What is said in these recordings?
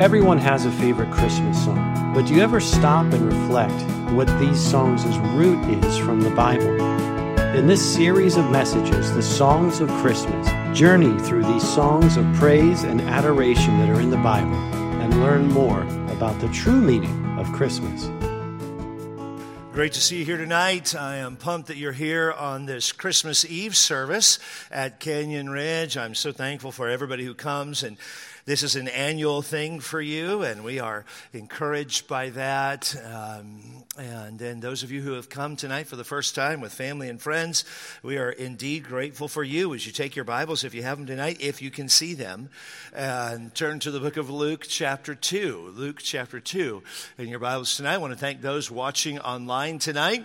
Everyone has a favorite Christmas song, but do you ever stop and reflect what these songs' root is from the Bible? In this series of messages, the Songs of Christmas, journey through these songs of praise and adoration that are in the Bible and learn more about the true meaning of Christmas. Great to see you here tonight. I am pumped that you're here on this Christmas Eve service at Canyon Ridge. I'm so thankful for everybody who comes and this is an annual thing for you, and we are encouraged by that. Um, and then those of you who have come tonight for the first time with family and friends, we are indeed grateful for you as you take your Bibles, if you have them tonight, if you can see them, and turn to the book of Luke, chapter 2. Luke, chapter 2 in your Bibles tonight. I want to thank those watching online tonight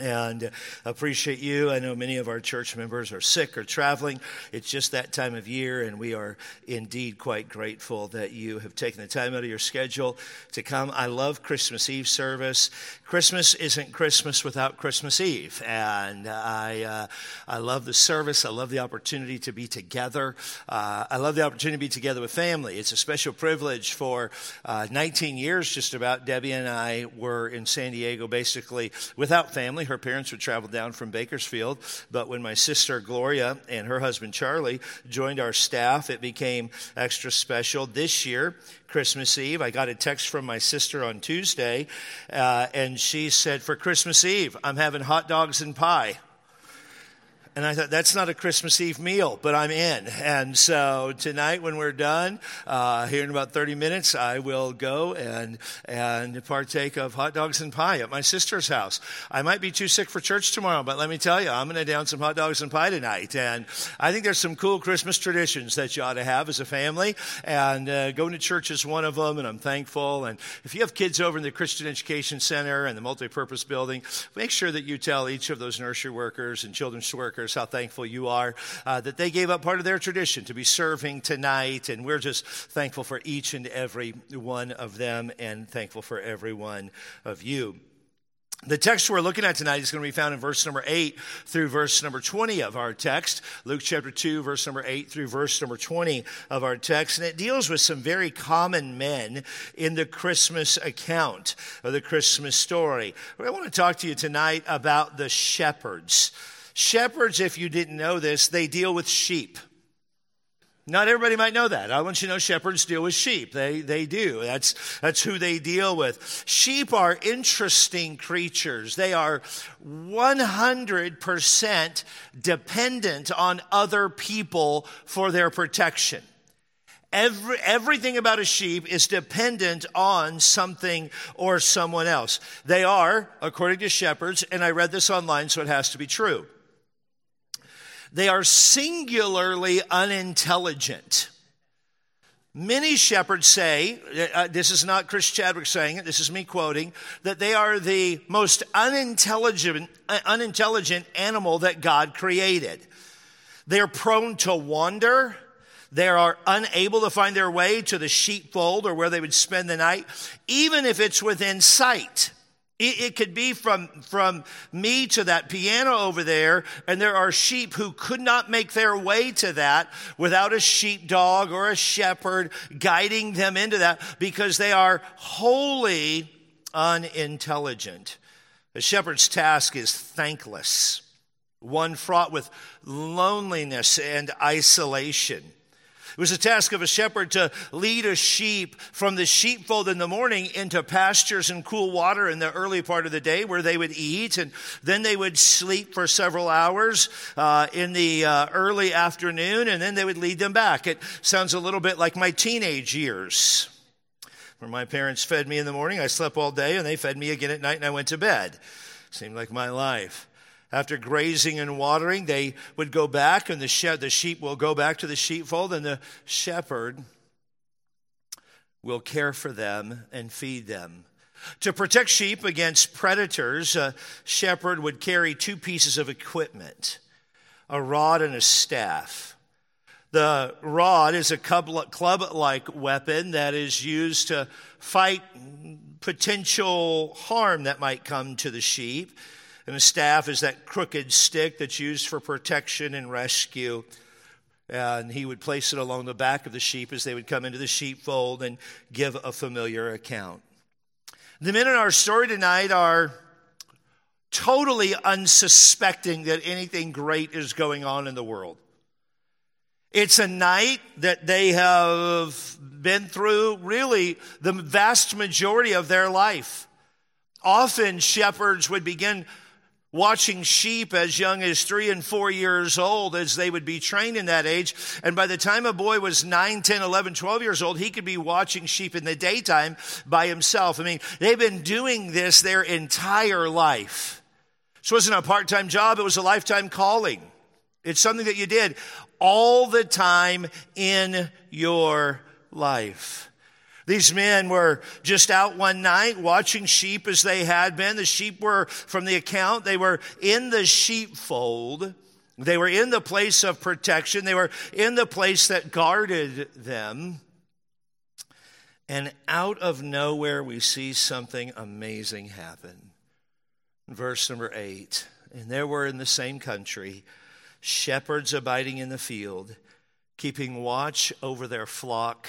and appreciate you. I know many of our church members are sick or traveling. It's just that time of year, and we are indeed quite grateful that you have taken the time out of your schedule to come. I love Christmas Eve service. Christmas isn't Christmas without Christmas Eve, and I uh, I love the service. I love the opportunity to be together. Uh, I love the opportunity to be together with family. It's a special privilege. For uh, 19 years, just about, Debbie and I were in San Diego, basically without family family. Her parents would travel down from Bakersfield. But when my sister Gloria and her husband Charlie joined our staff, it became extra special. This year, Christmas Eve, I got a text from my sister on Tuesday, uh, and she said, For Christmas Eve, I'm having hot dogs and pie. And I thought, that's not a Christmas Eve meal, but I'm in. And so tonight, when we're done, uh, here in about 30 minutes, I will go and, and partake of hot dogs and pie at my sister's house. I might be too sick for church tomorrow, but let me tell you, I'm going to down some hot dogs and pie tonight. And I think there's some cool Christmas traditions that you ought to have as a family. And uh, going to church is one of them, and I'm thankful. And if you have kids over in the Christian Education Center and the multipurpose building, make sure that you tell each of those nursery workers and children's workers how thankful you are uh, that they gave up part of their tradition to be serving tonight. And we're just thankful for each and every one of them and thankful for every one of you. The text we're looking at tonight is going to be found in verse number 8 through verse number 20 of our text. Luke chapter 2, verse number 8 through verse number 20 of our text. And it deals with some very common men in the Christmas account of the Christmas story. I want to talk to you tonight about the shepherds. Shepherds, if you didn't know this, they deal with sheep. Not everybody might know that. I want you to know shepherds deal with sheep. They, they do. That's, that's who they deal with. Sheep are interesting creatures. They are 100% dependent on other people for their protection. Every, everything about a sheep is dependent on something or someone else. They are, according to shepherds, and I read this online, so it has to be true. They are singularly unintelligent. Many shepherds say, uh, this is not Chris Chadwick saying it, this is me quoting, that they are the most unintelligent, uh, unintelligent animal that God created. They're prone to wander. They are unable to find their way to the sheepfold or where they would spend the night, even if it's within sight. It, it, could be from, from me to that piano over there, and there are sheep who could not make their way to that without a sheepdog or a shepherd guiding them into that because they are wholly unintelligent. The shepherd's task is thankless, one fraught with loneliness and isolation. It was the task of a shepherd to lead a sheep from the sheepfold in the morning into pastures and cool water in the early part of the day where they would eat, and then they would sleep for several hours uh, in the uh, early afternoon, and then they would lead them back. It sounds a little bit like my teenage years. Where my parents fed me in the morning, I slept all day, and they fed me again at night, and I went to bed. Seemed like my life. After grazing and watering, they would go back, and the, she- the sheep will go back to the sheepfold, and the shepherd will care for them and feed them. To protect sheep against predators, a shepherd would carry two pieces of equipment a rod and a staff. The rod is a club like weapon that is used to fight potential harm that might come to the sheep. And a staff is that crooked stick that's used for protection and rescue. and he would place it along the back of the sheep as they would come into the sheepfold and give a familiar account. The men in our story tonight are totally unsuspecting that anything great is going on in the world. It's a night that they have been through really the vast majority of their life. Often shepherds would begin watching sheep as young as three and four years old as they would be trained in that age. And by the time a boy was 9, 10, 11, 12 years old, he could be watching sheep in the daytime by himself. I mean, they've been doing this their entire life. This wasn't a part time job, it was a lifetime calling. It's something that you did all the time in your life. These men were just out one night watching sheep as they had been. The sheep were, from the account, they were in the sheepfold. They were in the place of protection. They were in the place that guarded them. And out of nowhere, we see something amazing happen. Verse number eight. And there were in the same country shepherds abiding in the field, keeping watch over their flock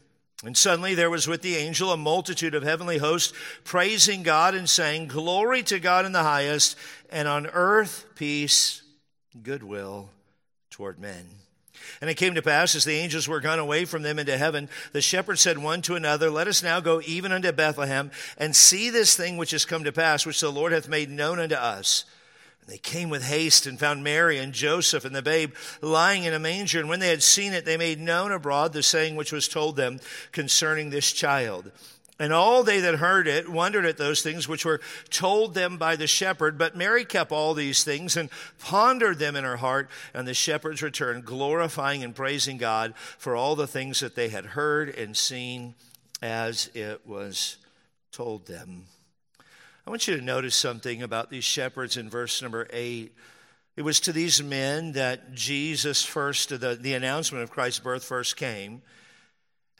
And suddenly there was with the angel a multitude of heavenly hosts praising God and saying, Glory to God in the highest, and on earth peace, goodwill toward men. And it came to pass, as the angels were gone away from them into heaven, the shepherds said one to another, Let us now go even unto Bethlehem, and see this thing which has come to pass, which the Lord hath made known unto us. They came with haste and found Mary and Joseph and the babe lying in a manger. And when they had seen it, they made known abroad the saying which was told them concerning this child. And all they that heard it wondered at those things which were told them by the shepherd. But Mary kept all these things and pondered them in her heart. And the shepherds returned, glorifying and praising God for all the things that they had heard and seen as it was told them. I want you to notice something about these shepherds in verse number eight. It was to these men that Jesus first, the, the announcement of Christ's birth first came.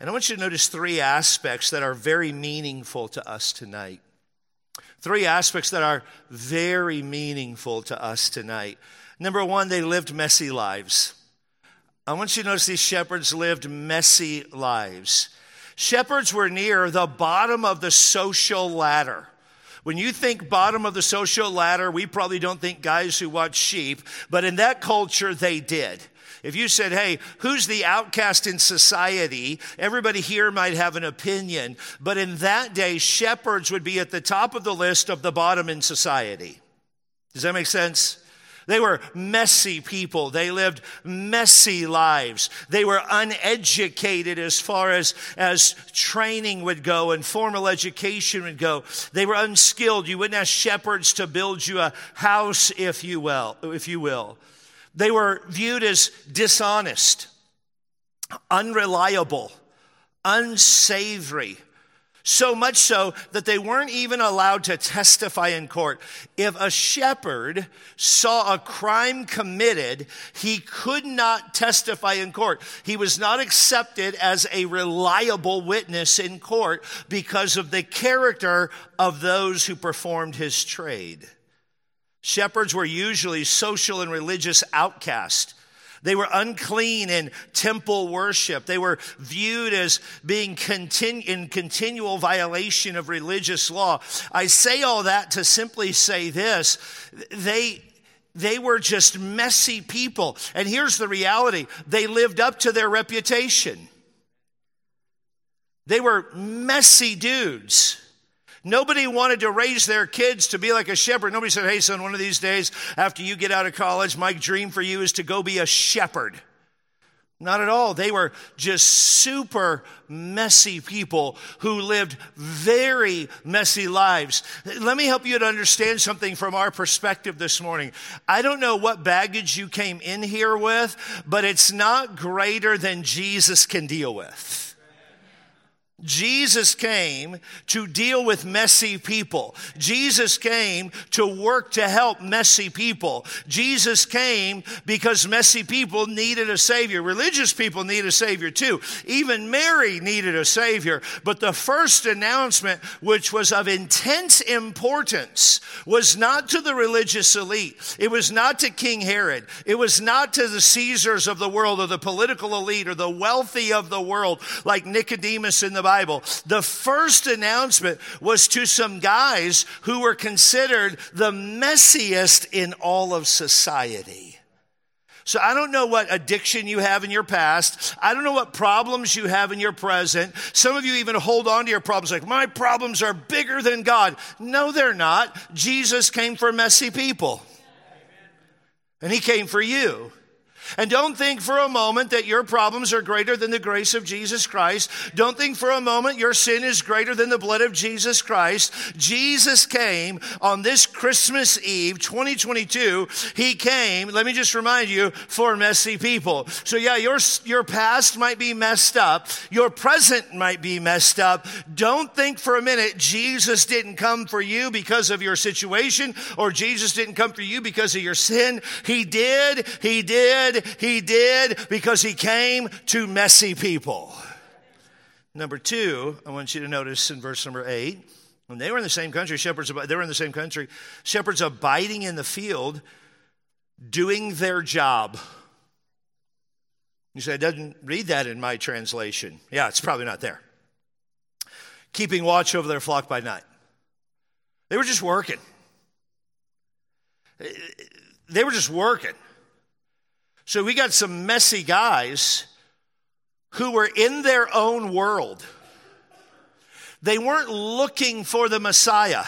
And I want you to notice three aspects that are very meaningful to us tonight. Three aspects that are very meaningful to us tonight. Number one, they lived messy lives. I want you to notice these shepherds lived messy lives. Shepherds were near the bottom of the social ladder. When you think bottom of the social ladder, we probably don't think guys who watch sheep, but in that culture, they did. If you said, hey, who's the outcast in society? Everybody here might have an opinion. But in that day, shepherds would be at the top of the list of the bottom in society. Does that make sense? They were messy people. They lived messy lives. They were uneducated as far as, as training would go and formal education would go. They were unskilled. You wouldn't ask shepherds to build you a house, if you will, if you will. They were viewed as dishonest, unreliable, unsavory so much so that they weren't even allowed to testify in court. If a shepherd saw a crime committed, he could not testify in court. He was not accepted as a reliable witness in court because of the character of those who performed his trade. Shepherds were usually social and religious outcasts. They were unclean in temple worship. They were viewed as being continu- in continual violation of religious law. I say all that to simply say this. They, they were just messy people. And here's the reality. They lived up to their reputation. They were messy dudes. Nobody wanted to raise their kids to be like a shepherd. Nobody said, hey, son, one of these days after you get out of college, my dream for you is to go be a shepherd. Not at all. They were just super messy people who lived very messy lives. Let me help you to understand something from our perspective this morning. I don't know what baggage you came in here with, but it's not greater than Jesus can deal with. Jesus came to deal with messy people. Jesus came to work to help messy people. Jesus came because messy people needed a savior. Religious people need a savior too. Even Mary needed a savior. But the first announcement, which was of intense importance, was not to the religious elite. It was not to King Herod. It was not to the Caesars of the world or the political elite or the wealthy of the world like Nicodemus in the Bible. The first announcement was to some guys who were considered the messiest in all of society. So I don't know what addiction you have in your past. I don't know what problems you have in your present. Some of you even hold on to your problems like, my problems are bigger than God. No, they're not. Jesus came for messy people. And he came for you. And don't think for a moment that your problems are greater than the grace of Jesus Christ. Don't think for a moment your sin is greater than the blood of Jesus Christ. Jesus came on this Christmas Eve, 2022. He came, let me just remind you, for messy people. So yeah, your, your past might be messed up. Your present might be messed up. Don't think for a minute Jesus didn't come for you because of your situation or Jesus didn't come for you because of your sin. He did. He did he did because he came to messy people. Number two, I want you to notice in verse number eight, when they were in the same country, shepherds, they were in the same country, shepherds abiding in the field, doing their job. You say, I didn't read that in my translation. Yeah, it's probably not there. Keeping watch over their flock by night. They were just working. They were just working. So we got some messy guys who were in their own world. They weren't looking for the Messiah.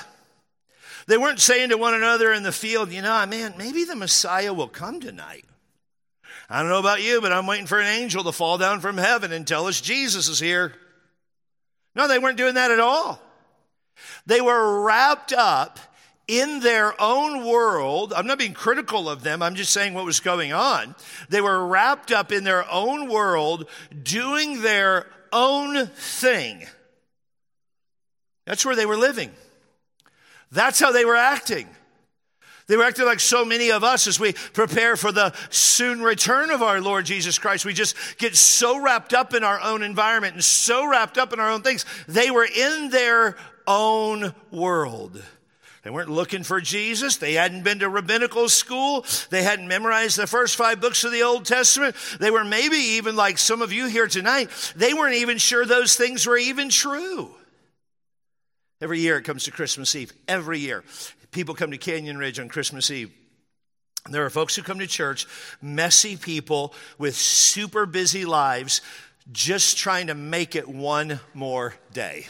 They weren't saying to one another in the field, you know, man, maybe the Messiah will come tonight. I don't know about you, but I'm waiting for an angel to fall down from heaven and tell us Jesus is here. No, they weren't doing that at all. They were wrapped up in their own world. I'm not being critical of them, I'm just saying what was going on. They were wrapped up in their own world, doing their own thing. That's where they were living. That's how they were acting. They were acting like so many of us as we prepare for the soon return of our Lord Jesus Christ. We just get so wrapped up in our own environment and so wrapped up in our own things. They were in their own world. They weren't looking for Jesus. They hadn't been to rabbinical school. They hadn't memorized the first five books of the Old Testament. They were maybe even like some of you here tonight, they weren't even sure those things were even true. Every year it comes to Christmas Eve. Every year. People come to Canyon Ridge on Christmas Eve. There are folks who come to church, messy people with super busy lives, just trying to make it one more day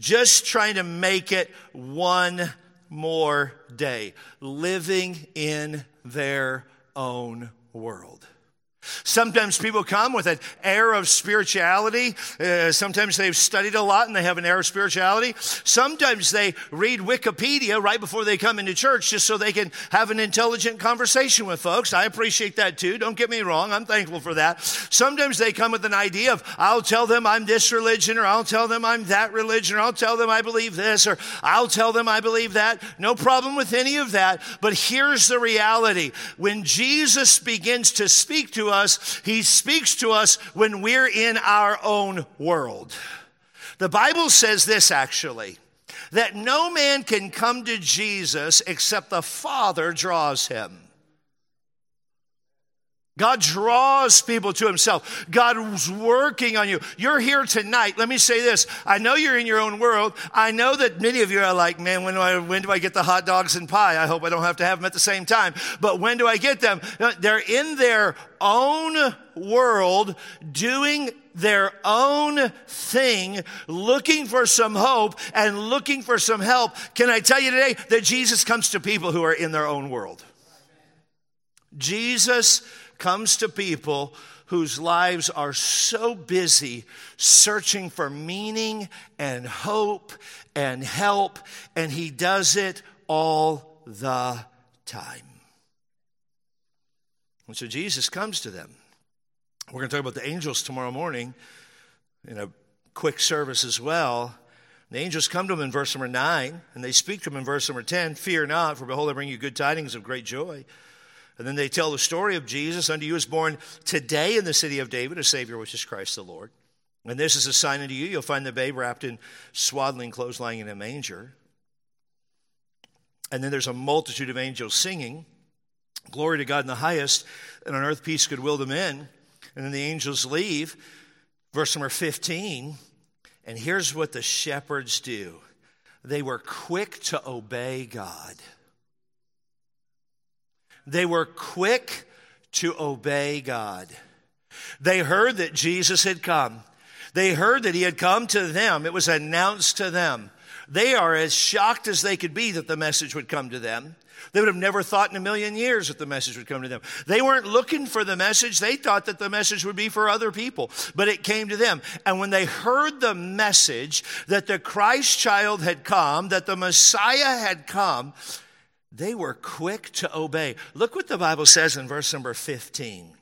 just trying to make it one more day, living in their own world. Sometimes people come with an air of spirituality. Uh, sometimes they've studied a lot and they have an air of spirituality. Sometimes they read Wikipedia right before they come into church just so they can have an intelligent conversation with folks. I appreciate that too. Don't get me wrong. I'm thankful for that. Sometimes they come with an idea of, I'll tell them I'm this religion or I'll tell them I'm that religion or I'll tell them I believe this or I'll tell them I believe that. No problem with any of that. But here's the reality. When Jesus begins to speak to us, he speaks to us when we're in our own world. The Bible says this actually that no man can come to Jesus except the Father draws him. God draws people to himself. God is working on you. You're here tonight. Let me say this. I know you're in your own world. I know that many of you are like, man, when do I, when do I get the hot dogs and pie? I hope I don't have to have them at the same time. But when do I get them? Uh, they're in their own world doing their own thing, looking for some hope and looking for some help. Can I tell you today that Jesus comes to people who are in their own world? Jesus comes to people whose lives are so busy searching for meaning and hope and help, and he does it all the time. And so Jesus comes to them. We're going to talk about the angels tomorrow morning in a quick service as well. The angels come to him in verse number 9, and they speak to him in verse number 10 Fear not, for behold, I bring you good tidings of great joy. And then they tell the story of Jesus. Unto you is born today in the city of David a Savior, which is Christ the Lord. And this is a sign unto you. You'll find the babe wrapped in swaddling clothes lying in a manger. And then there's a multitude of angels singing, Glory to God in the highest, and on earth peace, goodwill to men. And then the angels leave. Verse number 15. And here's what the shepherds do they were quick to obey God. They were quick to obey God. They heard that Jesus had come. They heard that he had come to them. It was announced to them. They are as shocked as they could be that the message would come to them. They would have never thought in a million years that the message would come to them. They weren't looking for the message. They thought that the message would be for other people, but it came to them. And when they heard the message that the Christ child had come, that the Messiah had come, they were quick to obey. Look what the Bible says in verse number 15.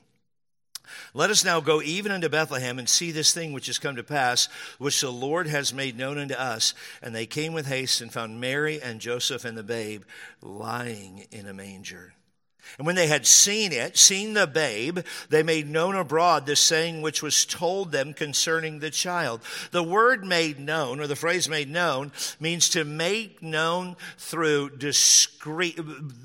Let us now go even unto Bethlehem and see this thing which has come to pass, which the Lord has made known unto us. And they came with haste and found Mary and Joseph and the babe lying in a manger. And when they had seen it, seen the babe, they made known abroad the saying which was told them concerning the child. The word made known, or the phrase made known, means to make known through discreet,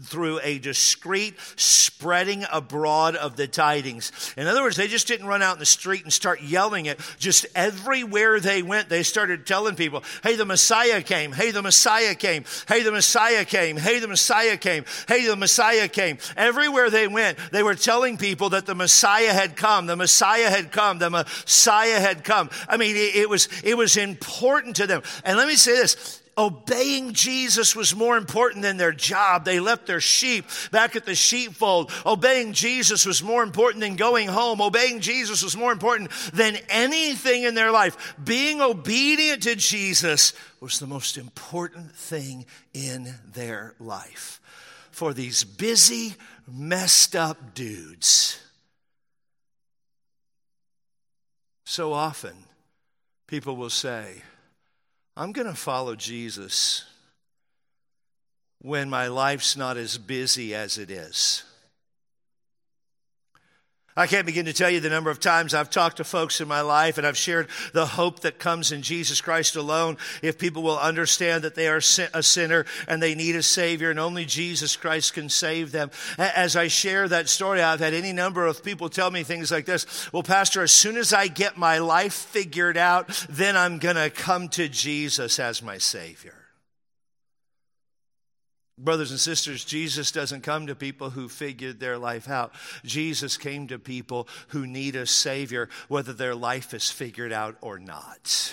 through a discreet spreading abroad of the tidings. In other words, they just didn't run out in the street and start yelling it. Just everywhere they went, they started telling people, hey, the Messiah came. Hey, the Messiah came. Hey, the Messiah came. Hey, the Messiah came. Hey, the Messiah came. Everywhere they went, they were telling people that the Messiah had come, the Messiah had come, the Messiah had come. I mean, it, it was, it was important to them. And let me say this obeying Jesus was more important than their job. They left their sheep back at the sheepfold. Obeying Jesus was more important than going home. Obeying Jesus was more important than anything in their life. Being obedient to Jesus was the most important thing in their life for these busy, messed up dudes. So often, people will say, I'm going to follow Jesus when my life's not as busy as it is. I can't begin to tell you the number of times I've talked to folks in my life and I've shared the hope that comes in Jesus Christ alone. If people will understand that they are a sinner and they need a Savior and only Jesus Christ can save them. As I share that story, I've had any number of people tell me things like this Well, Pastor, as soon as I get my life figured out, then I'm going to come to Jesus as my Savior. Brothers and sisters, Jesus doesn't come to people who figured their life out. Jesus came to people who need a Savior, whether their life is figured out or not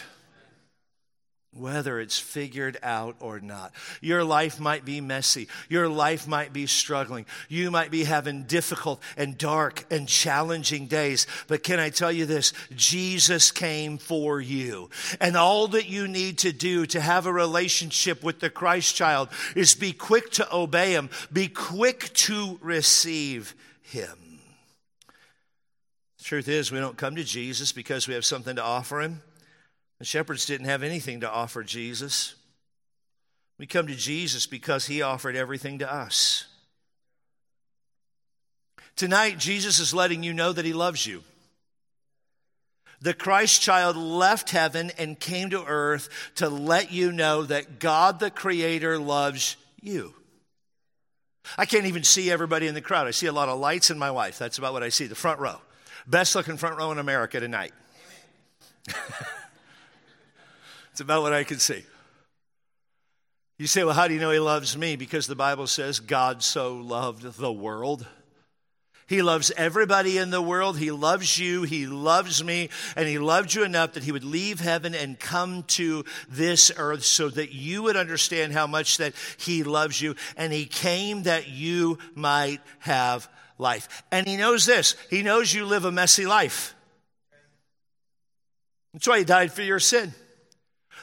whether it's figured out or not. Your life might be messy. Your life might be struggling. You might be having difficult and dark and challenging days. But can I tell you this? Jesus came for you. And all that you need to do to have a relationship with the Christ child is be quick to obey him, be quick to receive him. The truth is, we don't come to Jesus because we have something to offer him. The shepherds didn't have anything to offer Jesus. We come to Jesus because he offered everything to us. Tonight, Jesus is letting you know that he loves you. The Christ child left heaven and came to earth to let you know that God the Creator loves you. I can't even see everybody in the crowd. I see a lot of lights and my wife. That's about what I see. The front row. Best looking front row in America tonight. It's about what I can see. You say, well, how do you know he loves me? Because the Bible says God so loved the world. He loves everybody in the world. He loves you. He loves me. And He loved you enough that He would leave heaven and come to this earth so that you would understand how much that He loves you. And He came that you might have life. And He knows this He knows you live a messy life. That's why He died for your sin.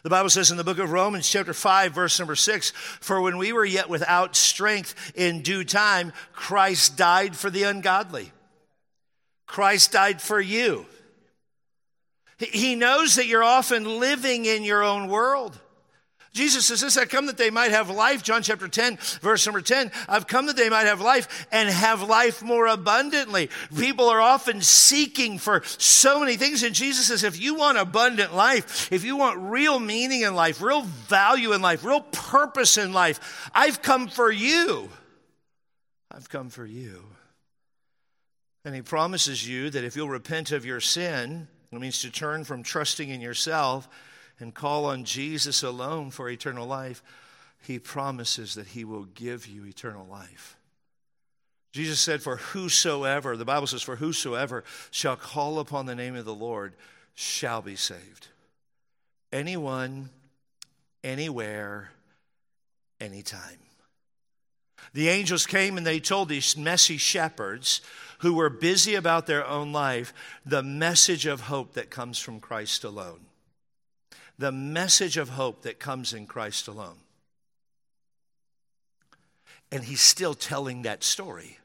The Bible says in the book of Romans, chapter 5, verse number 6 For when we were yet without strength in due time, Christ died for the ungodly. Christ died for you. He knows that you're often living in your own world. Jesus says this, I come that they might have life. John chapter 10, verse number 10. I've come that they might have life and have life more abundantly. People are often seeking for so many things. And Jesus says, if you want abundant life, if you want real meaning in life, real value in life, real purpose in life, I've come for you. I've come for you. And he promises you that if you'll repent of your sin, it means to turn from trusting in yourself and call on Jesus alone for eternal life, he promises that he will give you eternal life. Jesus said, For whosoever, the Bible says, For whosoever shall call upon the name of the Lord shall be saved. Anyone, anywhere, anytime. The angels came and they told these messy shepherds who were busy about their own life the message of hope that comes from Christ alone the message of hope that comes in Christ alone. And he's still telling that story.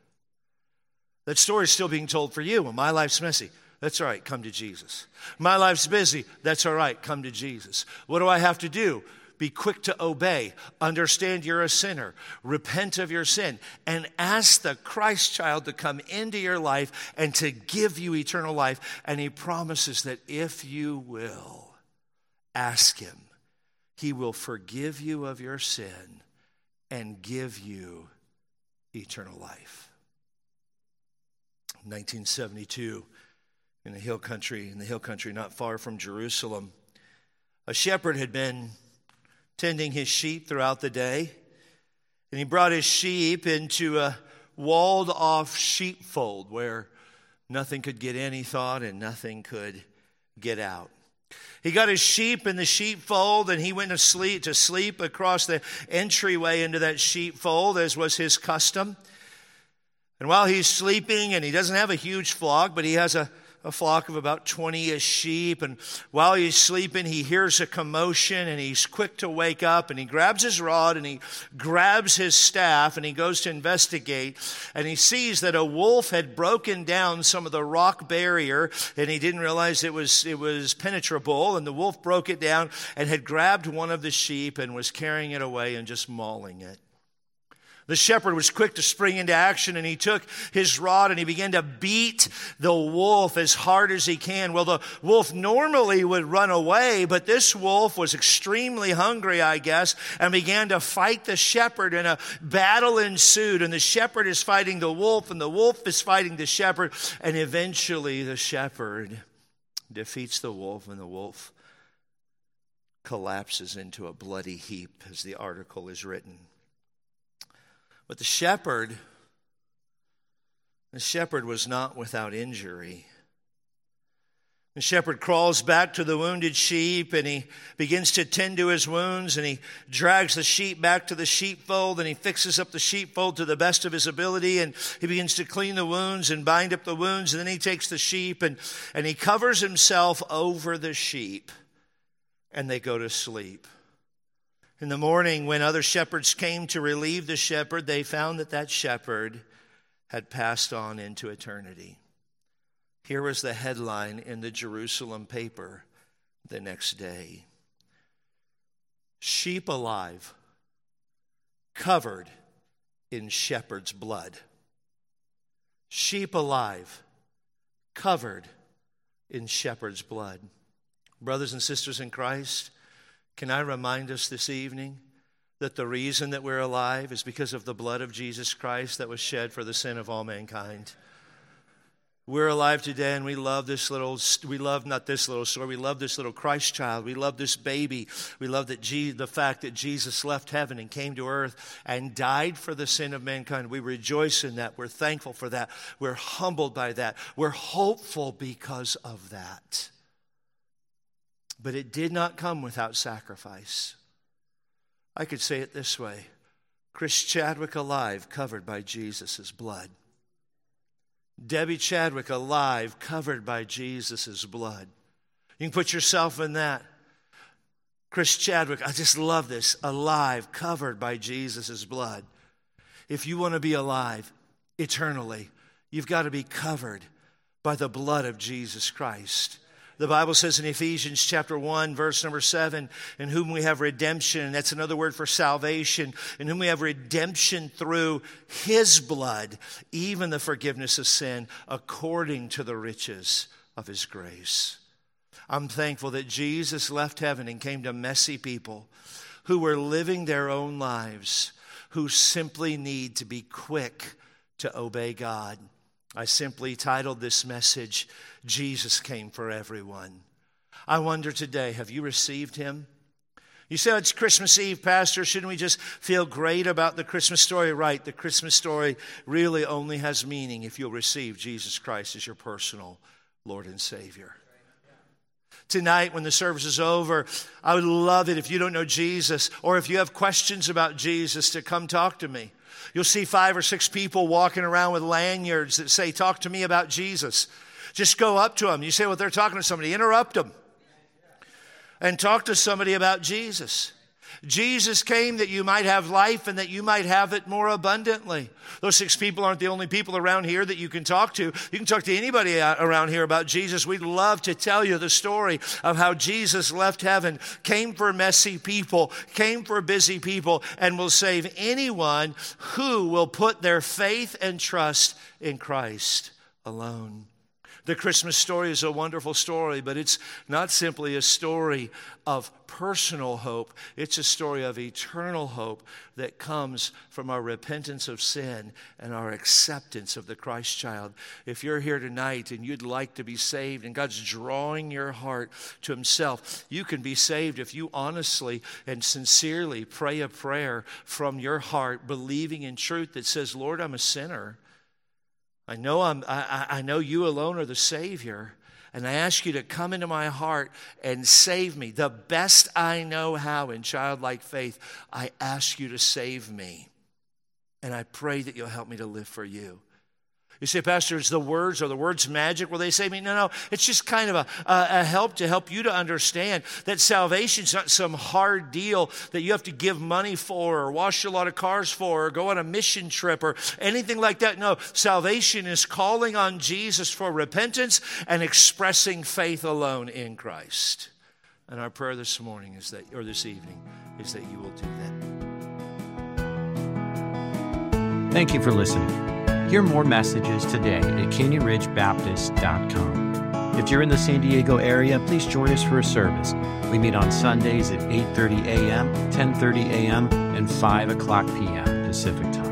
That story is still being told for you. Well, my life's messy. That's all right, come to Jesus. My life's busy. That's all right, come to Jesus. What do I have to do? Be quick to obey, understand you're a sinner, repent of your sin, and ask the Christ child to come into your life and to give you eternal life. And he promises that if you will, Ask Him. He will forgive you of your sin and give you eternal life. 1972, in the hill country, in the hill country not far from Jerusalem, a shepherd had been tending his sheep throughout the day, and he brought his sheep into a walled off sheepfold where nothing could get in, he thought, and nothing could get out. He got his sheep in the sheepfold and he went to sleep, to sleep across the entryway into that sheepfold, as was his custom. And while he's sleeping, and he doesn't have a huge flock, but he has a a flock of about 20 sheep. And while he's sleeping, he hears a commotion and he's quick to wake up and he grabs his rod and he grabs his staff and he goes to investigate. And he sees that a wolf had broken down some of the rock barrier and he didn't realize it was, it was penetrable. And the wolf broke it down and had grabbed one of the sheep and was carrying it away and just mauling it. The shepherd was quick to spring into action and he took his rod and he began to beat the wolf as hard as he can. Well, the wolf normally would run away, but this wolf was extremely hungry, I guess, and began to fight the shepherd and a battle ensued. And the shepherd is fighting the wolf and the wolf is fighting the shepherd. And eventually the shepherd defeats the wolf and the wolf collapses into a bloody heap as the article is written. But the shepherd, the shepherd was not without injury. The shepherd crawls back to the wounded sheep and he begins to tend to his wounds and he drags the sheep back to the sheepfold and he fixes up the sheepfold to the best of his ability and he begins to clean the wounds and bind up the wounds and then he takes the sheep and, and he covers himself over the sheep and they go to sleep. In the morning, when other shepherds came to relieve the shepherd, they found that that shepherd had passed on into eternity. Here was the headline in the Jerusalem paper the next day Sheep alive, covered in shepherd's blood. Sheep alive, covered in shepherd's blood. Brothers and sisters in Christ, can I remind us this evening that the reason that we're alive is because of the blood of Jesus Christ that was shed for the sin of all mankind? We're alive today and we love this little, we love not this little story, we love this little Christ child. We love this baby. We love that Je- the fact that Jesus left heaven and came to earth and died for the sin of mankind. We rejoice in that. We're thankful for that. We're humbled by that. We're hopeful because of that. But it did not come without sacrifice. I could say it this way Chris Chadwick alive, covered by Jesus' blood. Debbie Chadwick alive, covered by Jesus' blood. You can put yourself in that. Chris Chadwick, I just love this. Alive, covered by Jesus' blood. If you want to be alive eternally, you've got to be covered by the blood of Jesus Christ. The Bible says in Ephesians chapter 1, verse number 7, in whom we have redemption, that's another word for salvation, in whom we have redemption through his blood, even the forgiveness of sin, according to the riches of his grace. I'm thankful that Jesus left heaven and came to messy people who were living their own lives, who simply need to be quick to obey God. I simply titled this message, Jesus Came for Everyone. I wonder today, have you received him? You say, oh, it's Christmas Eve, Pastor. Shouldn't we just feel great about the Christmas story? Right. The Christmas story really only has meaning if you'll receive Jesus Christ as your personal Lord and Savior. Tonight, when the service is over, I would love it if you don't know Jesus or if you have questions about Jesus to come talk to me. You'll see five or six people walking around with lanyards that say, Talk to me about Jesus. Just go up to them. You say, Well, they're talking to somebody, interrupt them and talk to somebody about Jesus. Jesus came that you might have life and that you might have it more abundantly. Those six people aren't the only people around here that you can talk to. You can talk to anybody uh, around here about Jesus. We'd love to tell you the story of how Jesus left heaven, came for messy people, came for busy people, and will save anyone who will put their faith and trust in Christ alone. The Christmas story is a wonderful story, but it's not simply a story of personal hope. It's a story of eternal hope that comes from our repentance of sin and our acceptance of the Christ child. If you're here tonight and you'd like to be saved and God's drawing your heart to Himself, you can be saved if you honestly and sincerely pray a prayer from your heart, believing in truth that says, Lord, I'm a sinner. I know, I'm, I, I know you alone are the Savior, and I ask you to come into my heart and save me. The best I know how in childlike faith, I ask you to save me. And I pray that you'll help me to live for you. You say, Pastor, it's the words or the words magic? Well, they say me, no, no, it's just kind of a, a help to help you to understand that salvation's not some hard deal that you have to give money for or wash a lot of cars for or go on a mission trip or anything like that. No, salvation is calling on Jesus for repentance and expressing faith alone in Christ. And our prayer this morning is that, or this evening, is that you will do that. Thank you for listening. Hear more messages today at canyonridgebaptist.com. If you're in the San Diego area, please join us for a service. We meet on Sundays at 8:30 a.m., 10:30 a.m., and 5 o'clock p.m. Pacific Time.